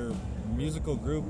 your musical group